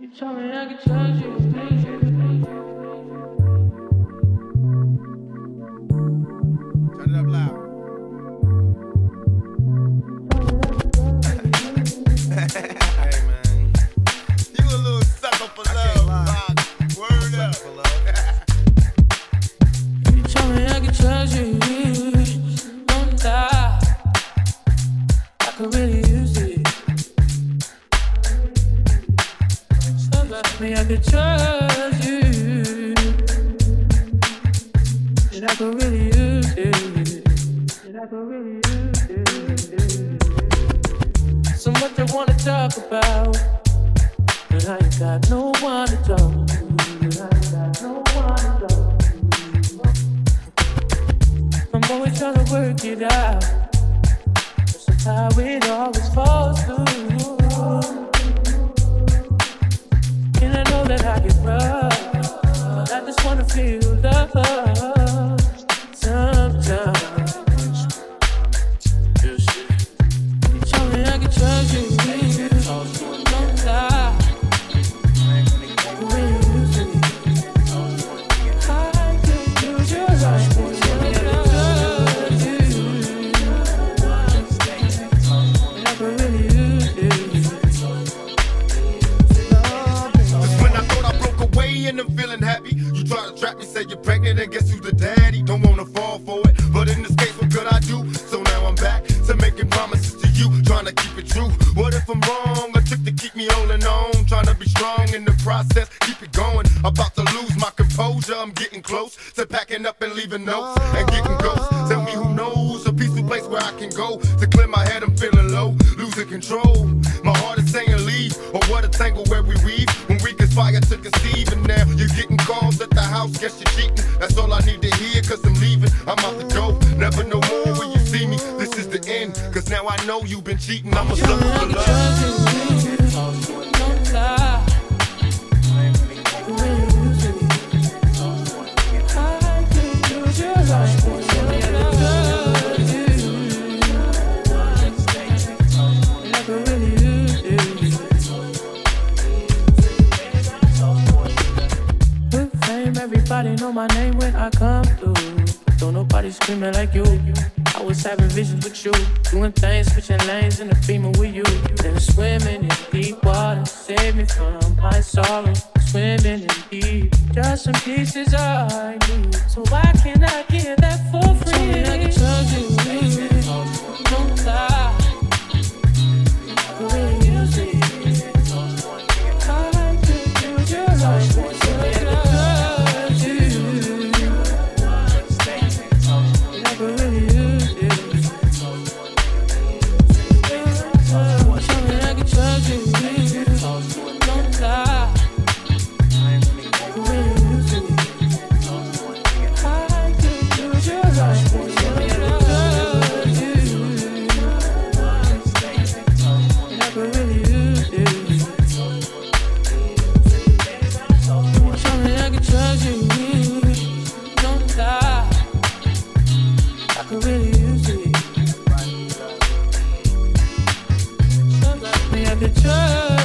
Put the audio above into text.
You told me I could trust you. Me, I could trust you. And I could really use it. And I could really use it. So much I wanna talk about. But I ain't got no one to talk to. I ain't got no and I'm feeling happy, you try to trap me, say you're pregnant, and guess who's the daddy? Don't wanna fall for it, but in this case, what could I do? So now I'm back to making promises to you, trying to keep it true. What if I'm wrong? A trick to keep me holding on, trying to be strong in the process, keep it going. About to lose my composure, I'm getting close to packing up and leaving notes and getting ghosts. Tell me who knows a peaceful place where I can go to clear my head. I'm feeling low, losing control. My heart is saying leave, or what a tangle where we weave when we conspire to conceive. And house, guess you're cheating. That's all I need to hear, cause I'm leaving. I'm out the door, never no more when you see me. This is the end, cause now I know you've been cheating. I'm a sucker for love. Nobody know my name when I come through. Don't nobody screaming like you. I was having visions with you, doing things, switching lanes in the beamer with you. Then swimming in deep water, save me from my sorrow. Swimming in deep, just some pieces I need. So why can't I get that for free? Something I can trust you. No lie. Good music. Time to use your life. the.